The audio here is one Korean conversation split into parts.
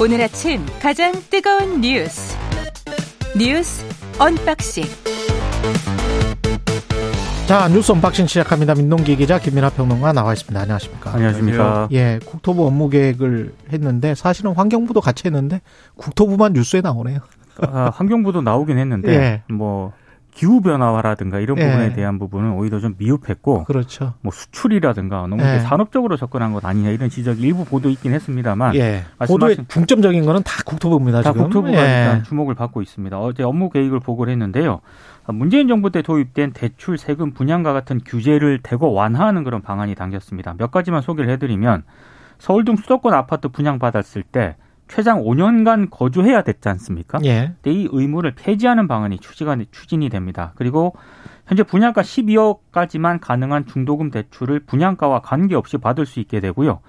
오늘 아침 가장 뜨거운 뉴스 뉴스 unboxing 자 뉴스 unboxing 시작합니다. 민동기 기자 김민하 평론가 나와 있습니다. 안녕하십니까? 안녕하십니까? 예, 국토부 업무 계획을 했는데 사실은 환경부도 같이 했는데 국토부만 뉴스에 나오네요. 아, 환경부도 나오긴 했는데 예. 뭐 기후 변화라든가 이런 예. 부분에 대한 부분은 오히려 좀 미흡했고 그렇죠. 뭐 수출이라든가 너무 예. 산업적으로 접근한 것 아니냐 이런 지적이 일부 보도 있긴 했습니다만 예, 보도의 중점적인 거는 다 국토부입니다. 다 지금. 국토부가 예. 일단 주목을 받고 있습니다. 어제 업무 계획을 보고를 했는데요. 아, 문재인 정부 때 도입된 대출 세금 분양과 같은 규제를 대거 완화하는 그런 방안이 담겼습니다. 몇 가지만 소개를 해드리면 서울 등 수도권 아파트 분양받았을 때 최장 5년간 거주해야 됐지 않습니까? 예. 근데 이 의무를 폐지하는 방안이 추지가, 추진이 됩니다. 그리고 현재 분양가 12억까지만 가능한 중도금 대출을 분양가와 관계없이 받을 수 있게 되고요.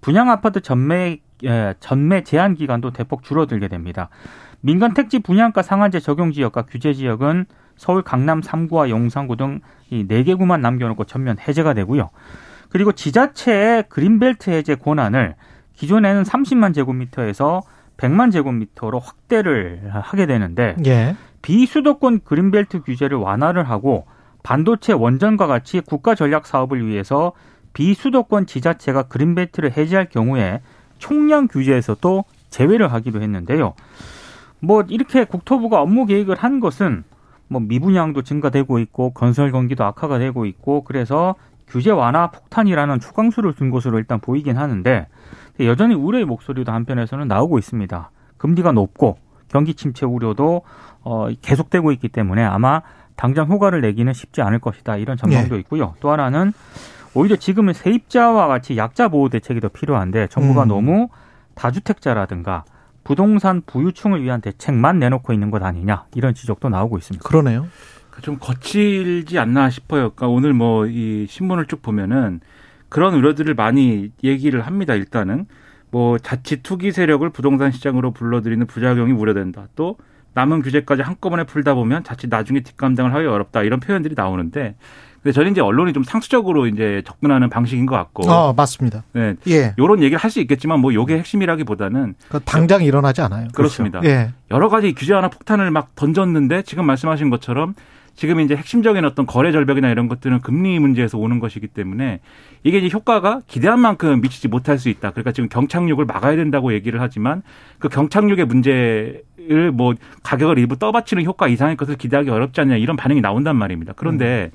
분양 아파트 전매 예, 전매 제한 기간도 대폭 줄어들게 됩니다. 민간 택지 분양가 상한제 적용 지역과 규제 지역은 서울 강남 3구와 용산구 등 이 4개 구만 남겨놓고 전면 해제가 되고요. 그리고 지자체의 그린벨트 해제 권한을 기존에는 30만 제곱미터에서 100만 제곱미터로 확대를 하게 되는데 예. 비수도권 그린벨트 규제를 완화를 하고 반도체 원전과 같이 국가 전략 사업을 위해서 비수도권 지자체가 그린벨트를 해제할 경우에 총량 규제에서 도 제외를 하기로 했는데요. 뭐 이렇게 국토부가 업무 계획을 한 것은 뭐 미분양도 증가되고 있고 건설 경기도 악화가 되고 있고 그래서 규제 완화 폭탄이라는 초강수를 둔 것으로 일단 보이긴 하는데 여전히 우려의 목소리도 한편에서는 나오고 있습니다. 금리가 높고 경기 침체 우려도 어, 계속되고 있기 때문에 아마 당장 효과를 내기는 쉽지 않을 것이다 이런 전망도 있고요. 또 하나는 오히려 지금은 세입자와 같이 약자 보호 대책이 더 필요한데 정부가 음. 너무 다주택자라든가 부동산 부유층을 위한 대책만 내놓고 있는 것 아니냐 이런 지적도 나오고 있습니다. 그러네요. 좀 거칠지 않나 싶어요. 그러니까 오늘 뭐 이 신문을 쭉 보면은 그런 우려들을 많이 얘기를 합니다. 일단은 뭐 자칫 투기 세력을 부동산 시장으로 불러들이는 부작용이 우려된다. 또 남은 규제까지 한꺼번에 풀다 보면 자칫 나중에 뒷감당을 하기 어렵다. 이런 표현들이 나오는데 근데 저는 이제 언론이 좀 상투적으로 이제 접근하는 방식인 것 같고 어, 맞습니다. 네. 예. 요런 얘기를 할 수 있겠지만 뭐 요게 핵심이라기보다는 그 당장 일어나지 않아요. 그렇습니다. 예. 여러 가지 규제 하나 폭탄을 막 던졌는데 지금 말씀하신 것처럼 지금 이제 핵심적인 어떤 거래 절벽이나 이런 것들은 금리 문제에서 오는 것이기 때문에 이게 이제 효과가 기대한 만큼 미치지 못할 수 있다. 그러니까 지금 경착륙을 막아야 된다고 얘기를 하지만 그 경착륙의 문제를 뭐 가격을 일부 떠받치는 효과 이상의 것을 기대하기 어렵지 않냐 이런 반응이 나온단 말입니다. 그런데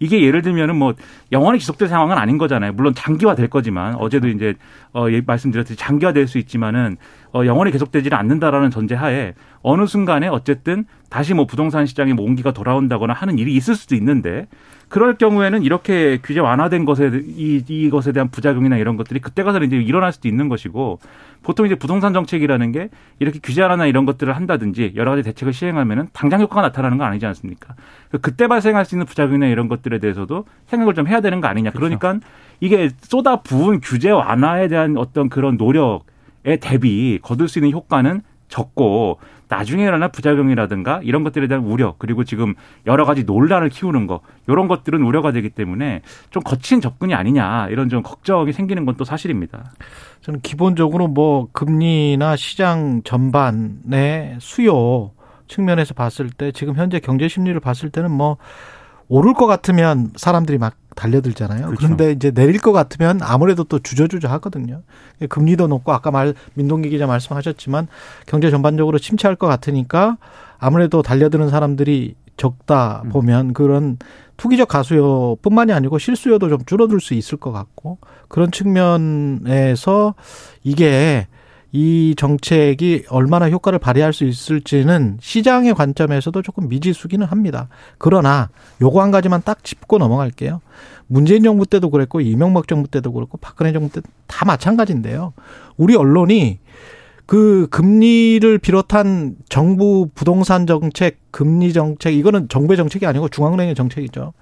이게 예를 들면은 뭐 영원히 지속될 상황은 아닌 거잖아요. 물론 장기화 될 거지만 어제도 이제 어 예, 말씀드렸듯이 장기화 될 수 있지만은 어 영원히 계속되지는 않는다라는 전제하에 어느 순간에 어쨌든 다시 뭐 부동산 시장에 뭐 온기가 돌아온다거나 하는 일이 있을 수도 있는데 그럴 경우에는 이렇게 규제 완화된 것에 이 이것에 대한 부작용이나 이런 것들이 그때 가서 이제 일어날 수도 있는 것이고 보통 이제 부동산 정책이라는 게 이렇게 규제 하나 이런 것들을 한다든지 여러 가지 대책을 시행하면은 당장 효과가 나타나는 건 아니지 않습니까? 그때 발생할 수 있는 부작용이나 이런 것들에 대해서도 생각을 좀 해야 되는 거 아니냐. 그러니까 이게 쏟아 부은 규제 완화에 대한 어떤 그런 노력에 대비 거둘 수 있는 효과는 적고 나중에 일어날 부작용이라든가 이런 것들에 대한 우려 그리고 지금 여러 가지 논란을 키우는 거 이런 것들은 우려가 되기 때문에 좀 거친 접근이 아니냐 이런 좀 걱정이 생기는 건 또 사실입니다. 저는 기본적으로 뭐 금리나 시장 전반의 수요 측면에서 봤을 때 지금 현재 경제 심리를 봤을 때는 뭐 오를 것 같으면 사람들이 막 달려들잖아요. 그렇죠. 그런데 이제 내릴 것 같으면 아무래도 또 주저주저 하거든요. 금리도 높고 아까 말 민동기 기자 말씀하셨지만 경제 전반적으로 침체할 것 같으니까 아무래도 달려드는 사람들이 적다 음. 보면 그런 투기적 가수요뿐만이 아니고 실수요도 좀 줄어들 수 있을 것 같고 그런 측면에서 이게 이 정책이 얼마나 효과를 발휘할 수 있을지는 시장의 관점에서도 조금 미지수기는 합니다. 그러나 요거 한 가지만 딱 짚고 넘어갈게요. 문재인 정부 때도 그랬고 이명박 정부 때도 그렇고 박근혜 정부 때도 다 마찬가지인데요. 우리 언론이 그 금리를 비롯한 정부 부동산 정책, 금리 정책 이거는 정부의 정책이 아니고 중앙은행의 정책이죠.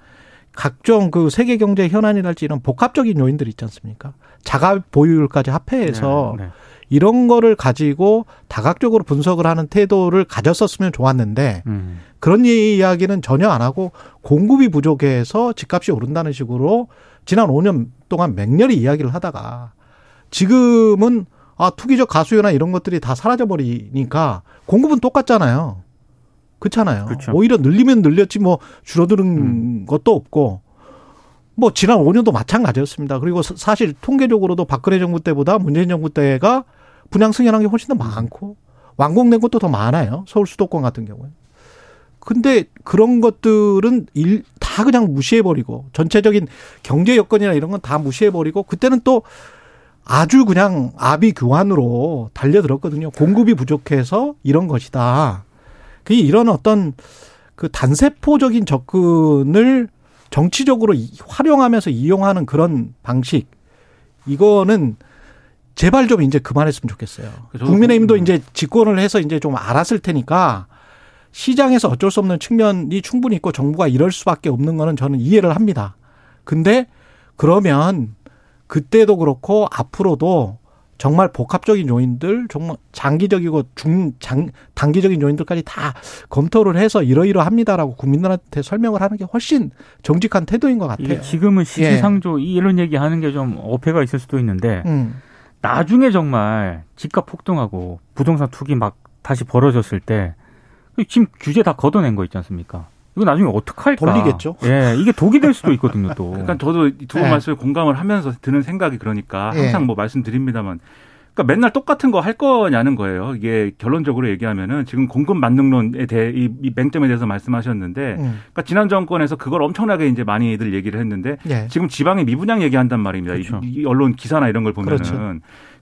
각종 그 세계 경제 현안이랄지 이런 복합적인 요인들 있지 않습니까? 자가 보유율까지 합해해서 네, 네. 이런 거를 가지고 다각적으로 분석을 하는 태도를 가졌었으면 좋았는데 음. 그런 이야기는 전혀 안 하고 공급이 부족해서 집값이 오른다는 식으로 지난 5년 동안 맹렬히 이야기를 하다가 지금은 아 투기적 가수요나 이런 것들이 다 사라져 버리니까 공급은 똑같잖아요. 그렇잖아요. 그렇죠. 오히려 늘리면 늘렸지 뭐 줄어드는 음. 것도 없고 뭐 지난 5년도 마찬가지였습니다. 그리고 사- 사실 통계적으로도 박근혜 정부 때보다 문재인 정부 때가 분양 승인한 게 훨씬 더 많고 완공된 것도 더 많아요. 서울 수도권 같은 경우에. 근데 그런 것들은 일, 다 그냥 무시해버리고 전체적인 경제 여건이나 이런 건 다 무시해버리고 그때는 또 아주 그냥 아비 교환으로 달려들었거든요. 공급이 부족해서 이런 것이다. 그 이런 어떤 그 단세포적인 접근을 정치적으로 이- 활용하면서 이용하는 그런 방식 이거는 제발 좀 이제 그만했으면 좋겠어요. 국민의힘도 그- 이제 집권을 해서 이제 좀 알았을 테니까 시장에서 어쩔 수 없는 측면이 충분히 있고 정부가 이럴 수밖에 없는 거는 저는 이해를 합니다. 근데 그러면 그때도 그렇고 앞으로도 정말 복합적인 요인들, 정말 장기적이고 중, 장, 단기적인 요인들까지 다 검토를 해서 이러이러합니다라고 국민들한테 설명을 하는 게 훨씬 정직한 태도인 것 같아요. 지금은 시기상조 이런 얘기 하는 게 좀 어폐가 있을 수도 있는데 음, 나중에 정말 집값 폭등하고 부동산 투기 막 다시 벌어졌을 때 지금 규제 다 걷어낸 거 있지 않습니까? 이거 나중에 어떡할까? 돌리겠죠. 예, 이게 독이 될 수도 있거든요, 또. 그러니까 저도 이두분 예. 말씀에 공감을 하면서 드는 생각이 그러니까 예. 항상 뭐 말씀드립니다만 그러니까 맨날 똑같은 거 할 거냐는 거예요. 이게 결론적으로 얘기하면은 지금 공급 만능론에 대해 이, 이 맹점에 대해서 말씀하셨는데 음, 그러니까 지난 정권에서 그걸 엄청나게 이제 많이들 얘기를 했는데 예. 지금 지방의 미분양 얘기한단 말입니다. 이- 그렇죠. 이, 언론 기사나 이런 걸 보면은 그렇죠.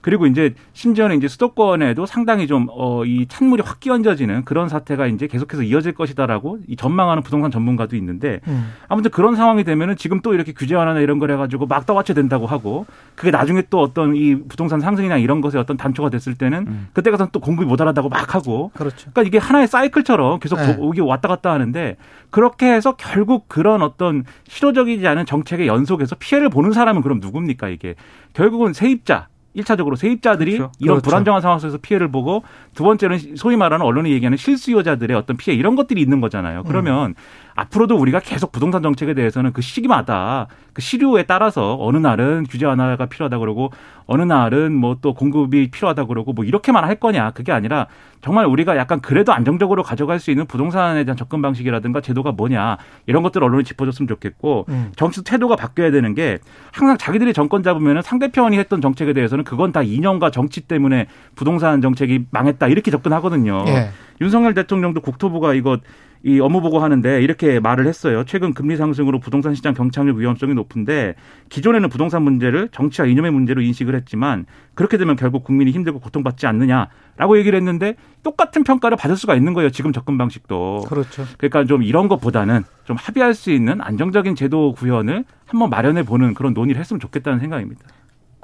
그리고 이제 심지어는 이제 수도권에도 상당히 좀 어 이 찬물이 확 끼얹어지는 그런 사태가 이제 계속해서 이어질 것이다라고 이 전망하는 부동산 전문가도 있는데 음, 아무튼 그런 상황이 되면은 지금 또 이렇게 규제 완화나 이런 걸 해가지고 막 떠받쳐 된다고 하고 그게 나중에 또 어떤 이 부동산 상승이나 이런 것에 어떤 단초가 됐을 때는 음. 그때 가서 또 공급이 모자라다고 막 하고 그렇죠. 그러니까 이게 하나의 사이클처럼 계속 네. 오기 왔다 갔다 하는데 그렇게 해서 결국 그런 어떤 실효적이지 않은 정책의 연속에서 피해를 보는 사람은 그럼 누굽니까 이게 결국은 세입자 일차적으로 세입자들이 그렇죠. 이런 그렇죠. 불안정한 상황 속에서 피해를 보고 두 번째는 소위 말하는 언론이 얘기하는 실수요자들의 어떤 피해 이런 것들이 있는 거잖아요. 그러면 앞으로도 우리가 계속 부동산 정책에 대해서는 그 시기마다 그 시류에 따라서 어느 날은 규제 완화가 필요하다 그러고 어느 날은 뭐 또 공급이 필요하다 그러고 뭐 이렇게만 할 거냐 그게 아니라 정말 우리가 약간 그래도 안정적으로 가져갈 수 있는 부동산에 대한 접근 방식이라든가 제도가 뭐냐 이런 것들 을 언론이 짚어줬으면 좋겠고 음. 정치 태도가 바뀌어야 되는 게 항상 자기들이 정권 잡으면은 상대편이 했던 정책에 대해서는 그건 다 이념과 정치 때문에 부동산 정책이 망했다 이렇게 접근하거든요. 예. 윤석열 대통령도 국토부가 이거 이 업무 보고 하는데 이렇게 말을 했어요. 최근 금리 상승으로 부동산 시장 경착륙 위험성이 높은데 기존에는 부동산 문제를 정치와 이념의 문제로 인식을 했지만 그렇게 되면 결국 국민이 힘들고 고통받지 않느냐라고 얘기를 했는데 똑같은 평가를 받을 수가 있는 거예요. 지금 접근 방식도. 그렇죠. 그러니까 좀 이런 것보다는 좀 합의할 수 있는 안정적인 제도 구현을 한번 마련해 보는 그런 논의를 했으면 좋겠다는 생각입니다.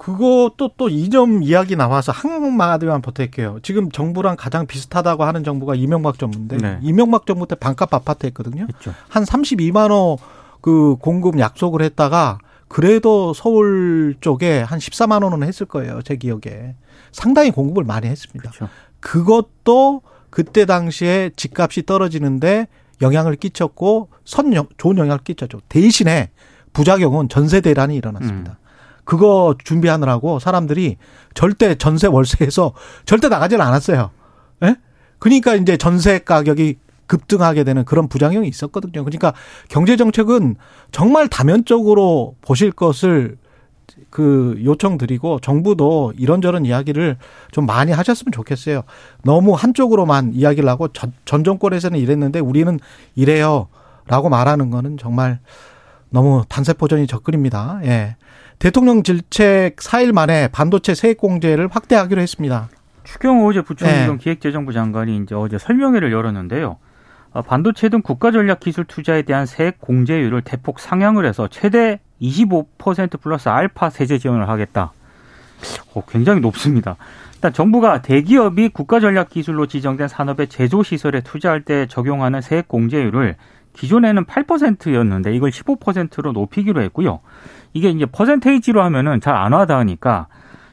그것도 또 이 점 이야기 나와서 한마디만 보탤게요. 지금 정부랑 가장 비슷하다고 하는 정부가 이명박 정부인데 네. 이명박 정부 때 반값 아파트 했거든요. 있죠. 한 32만 원 그 공급 약속을 했다가 그래도 서울 쪽에 한 14만 원은 했을 거예요. 제 기억에. 상당히 공급을 많이 했습니다. 그렇죠. 그것도 그때 당시에 집값이 떨어지는데 영향을 끼쳤고 선 영- 좋은 영향을 끼쳤죠. 대신에 부작용은 전세 대란이 일어났습니다. 그거 준비하느라고 사람들이 절대 전세 월세에서 절대 나가질 않았어요. 예? 그러니까 이제 전세 가격이 급등하게 되는 그런 부작용이 있었거든요. 그러니까 경제 정책은 정말 다면적으로 보실 것을 그 요청드리고 정부도 이런저런 이야기를 좀 많이 하셨으면 좋겠어요. 너무 한쪽으로만 이야기를 하고 전, 전 정권에서는 이랬는데 우리는 이래요 라고 말하는 거는 정말 너무 단세포전이 접근입니다. 예. 대통령 질책 4일 만에 반도체 세액 공제를 확대하기로 했습니다. 추경호 어제 부총리경 네. 기획재정부 장관이 이제 어제 설명회를 열었는데요. 아, 반도체 등 국가 전략 기술 투자에 대한 세액 공제율을 대폭 상향을 해서 최대 25% 플러스 알파 세제 지원을 하겠다. 어, 굉장히 높습니다. 일단 정부가 대기업이 국가 전략 기술로 지정된 산업의 제조 시설에 투자할 때 적용하는 세액 공제율을 기존에는 8%였는데 이걸 15%로 높이기로 했고요. 이게 이제 퍼센테이지로 하면은 잘 안 와닿으니까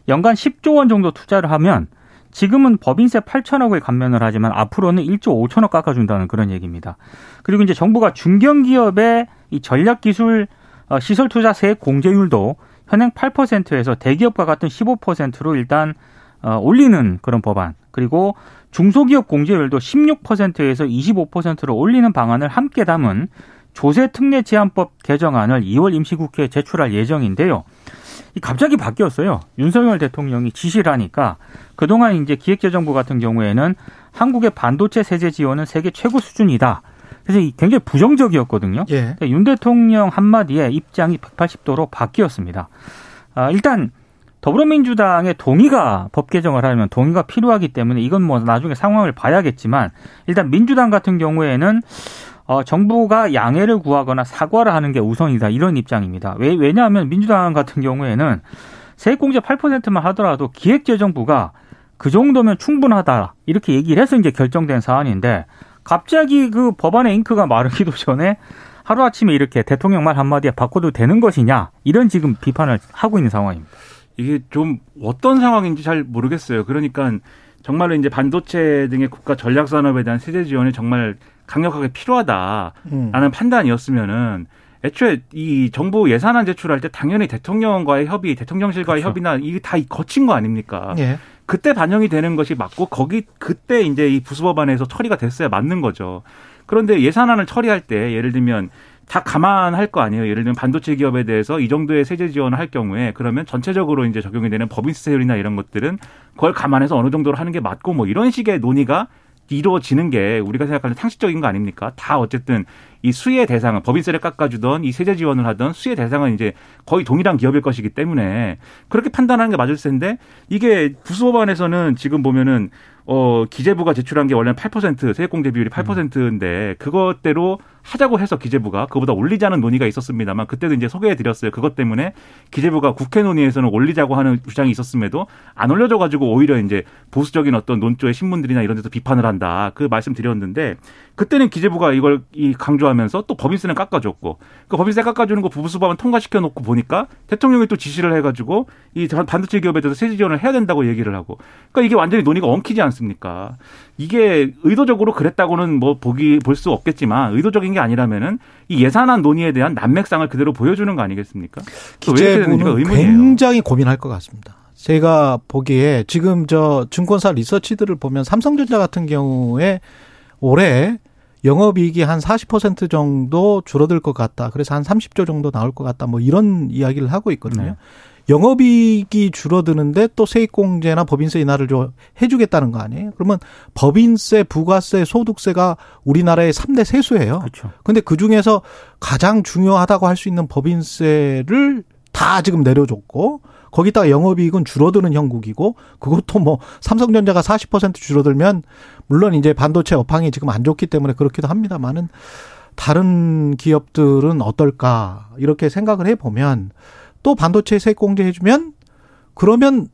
연간 10조 원 정도 투자를 하면 지금은 법인세 8천억을 감면을 하지만 앞으로는 1조 5천억 깎아준다는 그런 얘기입니다. 그리고 이제 정부가 중견기업의 이 전략기술 어, 시설 투자 세액 공제율도 현행 8%에서 대기업과 같은 15%로 일단 어, 올리는 그런 법안 그리고 중소기업 공제율도 16%에서 25%로 올리는 방안을 함께 담은 조세 특례 제한법 개정안을 2월 임시국회에 제출할 예정인데요. 갑자기 바뀌었어요. 윤석열 대통령이 지시를 하니까 그동안 이제 기획재정부 같은 경우에는 한국의 반도체 세제 지원은 세계 최고 수준이다. 그래서 굉장히 부정적이었거든요. 예. 윤 대통령 한마디에 입장이 180도로 바뀌었습니다. 아, 일단 더불어민주당의 동의가 법 개정을 하려면 동의가 필요하기 때문에 이건 뭐 나중에 상황을 봐야겠지만 일단 민주당 같은 경우에는 어, 정부가 양해를 구하거나 사과를 하는 게 우선이다 이런 입장입니다. 왜 왜냐하면 민주당 같은 경우에는 세액공제 8%만 하더라도 기획재정부가 그 정도면 충분하다 이렇게 얘기를 해서 이제 결정된 사안인데 갑자기 그 법안의 잉크가 마르기도 전에 하루아침에 이렇게 대통령 말 한마디에 바꿔도 되는 것이냐 이런 지금 비판을 하고 있는 상황입니다. 이게 좀 어떤 상황인지 잘 모르겠어요. 그러니까 정말로 이제 반도체 등의 국가 전략 산업에 대한 세제 지원이 정말 강력하게 필요하다라는 음. 판단이었으면은 애초에 이 정부 예산안 제출할 때 당연히 대통령과의 협의, 대통령실과의 그렇죠. 협의나 이게 다 거친 거 아닙니까? 예. 그때 반영이 되는 것이 맞고 거기 그때 이제 이 부수법안에서 처리가 됐어야 맞는 거죠. 그런데 예산안을 처리할 때 예를 들면 다 감안할 거 아니에요. 예를 들면 반도체 기업에 대해서 이 정도의 세제 지원을 할 경우에 그러면 전체적으로 이제 적용이 되는 법인세 율이나 이런 것들은 그걸 감안해서 어느 정도로 하는 게 맞고 뭐 이런 식의 논의가 이루어지는 게 우리가 생각하는 상식적인 거 아닙니까? 다 어쨌든 이 수혜 대상은 법인세를 깎아주던 이 세제 지원을 하던 수혜 대상은 이제 거의 동일한 기업일 것이기 때문에 그렇게 판단하는 게 맞을 텐데 이게 부수 법안에서는 지금 보면은 어 기재부가 제출한 게 원래 8% 세액공제 비율이 8%인데 그것대로 하자고 해서 기재부가 그보다 올리자는 논의가 있었습니다만 그때도 이제 소개해 드렸어요. 그것 때문에 기재부가 국회 논의에서는 올리자고 하는 주장이 있었음에도 안 올려져 가지고 오히려 이제 보수적인 어떤 논조의 신문들이나 이런 데서 비판을 한다. 그 말씀 드렸는데 그때는 기재부가 이걸 이 강조하면서 또 법인세는 깎아줬고 그 법인세 깎아주는 거 부부수법안 통과시켜 놓고 보니까 대통령이 또 지시를 해가지고 이 반도체 기업에 대해서 세제 지원을 해야 된다고 얘기를 하고 그러니까 이게 완전히 논의가 엉키지 않습니까? 이게 의도적으로 그랬다고는 뭐 보기 볼 수 없겠지만 의도적인 게 아니라면은 이 예산안 논의에 대한 난맥상을 그대로 보여주는 거 아니겠습니까? 기재부는 굉장히 고민할 것 같습니다. 제가 보기에 지금 저 증권사 리서치들을 보면 삼성전자 같은 경우에 올해 영업이익이 한 40% 정도 줄어들 것 같다. 그래서 한 30조 정도 나올 것 같다. 뭐 이런 이야기를 하고 있거든요. 네. 영업이익이 줄어드는데 또 세액공제나 법인세 인하를 좀 해주겠다는 거 아니에요? 그러면 법인세, 부가세, 소득세가 우리나라의 3대 세수예요. 그렇죠. 근데 그 중에서 가장 중요하다고 할 수 있는 법인세를 다 지금 내려줬고 거기다가 영업이익은 줄어드는 형국이고 그것도 뭐 삼성전자가 40% 줄어들면 물론 이제 반도체 업황이 지금 안 좋기 때문에 그렇기도 합니다만은 다른 기업들은 어떨까 이렇게 생각을 해 보면 또 반도체 세액 공제해 주면 그러면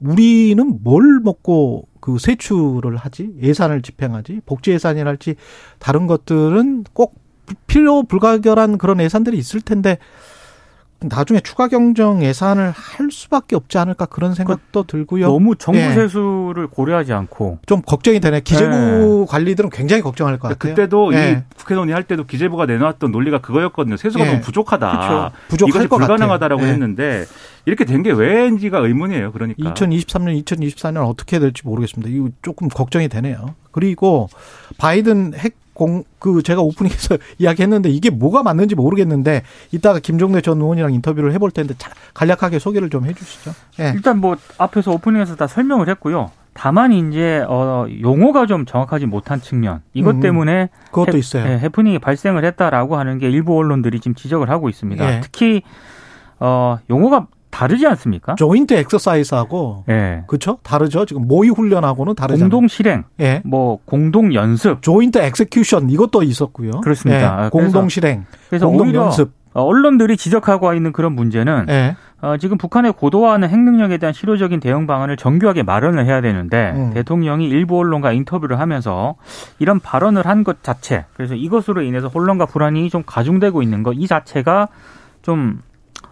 우리는 뭘 먹고 그 세출을 하지? 예산을 집행하지? 복지 예산이랄지 다른 것들은 꼭 필요 불가결한 그런 예산들이 있을 텐데 나중에 추가 경정 예산을 할 수밖에 없지 않을까 그런 생각도 들고요. 너무 정부 예. 세수를 고려하지 않고 좀 걱정이 되네. 기재부 예. 관리들은 굉장히 걱정할 것 같아요. 그때도 예. 이 국회 논의할 때도 기재부가 내놓았던 논리가 그거였거든요. 세수가 예. 너무 부족하다. 그렇죠. 부족할 것 불가능하다라고. 예. 했는데 이렇게 된 게 왜인지가 의문이에요. 그러니까 2023년, 2024년 어떻게 될지 모르겠습니다. 이거 조금 걱정이 되네요. 그리고 바이든 핵 공, 그, 제가 오프닝에서 이야기했는데 이게 뭐가 맞는지 모르겠는데 이따가 김종대 전 의원이랑 인터뷰를 해볼 텐데 간략하게 소개를 좀 해주시죠. 네. 일단 뭐 앞에서 오프닝에서 다 설명을 했고요. 다만 이제 어 용어가 좀 정확하지 못한 측면 이것 음, 때문에 그것도 해, 있어요. 네, 해프닝이 발생을 했다라고 하는 게 일부 언론들이 지금 지적을 하고 있습니다. 예. 특히 어 용어가 다르지 않습니까? 조인트 엑서사이즈하고 예. 그렇죠? 다르죠. 지금 모의 훈련하고는 다르죠. 공동 실행, 예. 뭐 공동 연습, 조인트 엑세큐션 이것도 있었고요. 그렇습니다. 예. 공동 실행, 그래서 공동 연습. 언론들이 지적하고 있는 그런 문제는 예. 어, 지금 북한의 고도화하는 핵 능력에 대한 실효적인 대응 방안을 정교하게 마련을 해야 되는데 음. 대통령이 일부 언론과 인터뷰를 하면서 이런 발언을 한 것 자체 그래서 이것으로 인해서 혼란과 불안이 좀 가중되고 있는 것 이 자체가 좀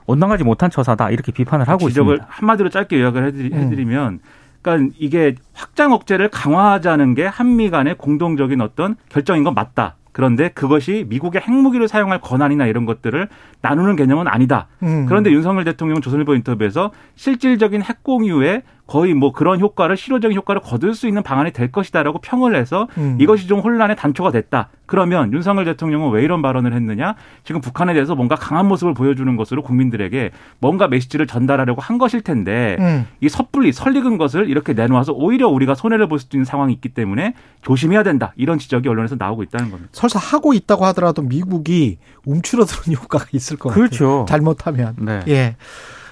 온당하지 못한 처사다 이렇게 비판을 하고 지적을 있습니다. 한마디로 짧게 요약을 해드리, 음. 면 그러니까 이게 확장 억제를 강화하자는 게 한미 간의 공동적인 어떤 결정인 건 맞다. 그런데 그것이 미국의 핵무기를 사용할 권한이나 이런 것들을 나누는 개념은 아니다. 음. 그런데 윤석열 대통령은 조선일보 인터뷰에서 실질적인 핵 공유에 거의 뭐 그런 효과를 실효적인 효과를 거둘 수 있는 방안이 될 것이다라고 평을 해서 음. 이것이 좀 혼란의 단초가 됐다. 그러면 윤석열 대통령은 왜 이런 발언을 했느냐? 지금 북한에 대해서 뭔가 강한 모습을 보여주는 것으로 국민들에게 뭔가 메시지를 전달하려고 한 것일 텐데 음. 이 섣불리 설익은 것을 이렇게 내놓아서 오히려 우리가 손해를 볼 수도 있는 상황이 있기 때문에 조심해야 된다. 이런 지적이 언론에서 나오고 있다는 겁니다. 설사 하고 있다고 하더라도 미국이 움츠러드는 효과가 있을 것 같아요. 그렇죠. 잘못하면. 네. 예.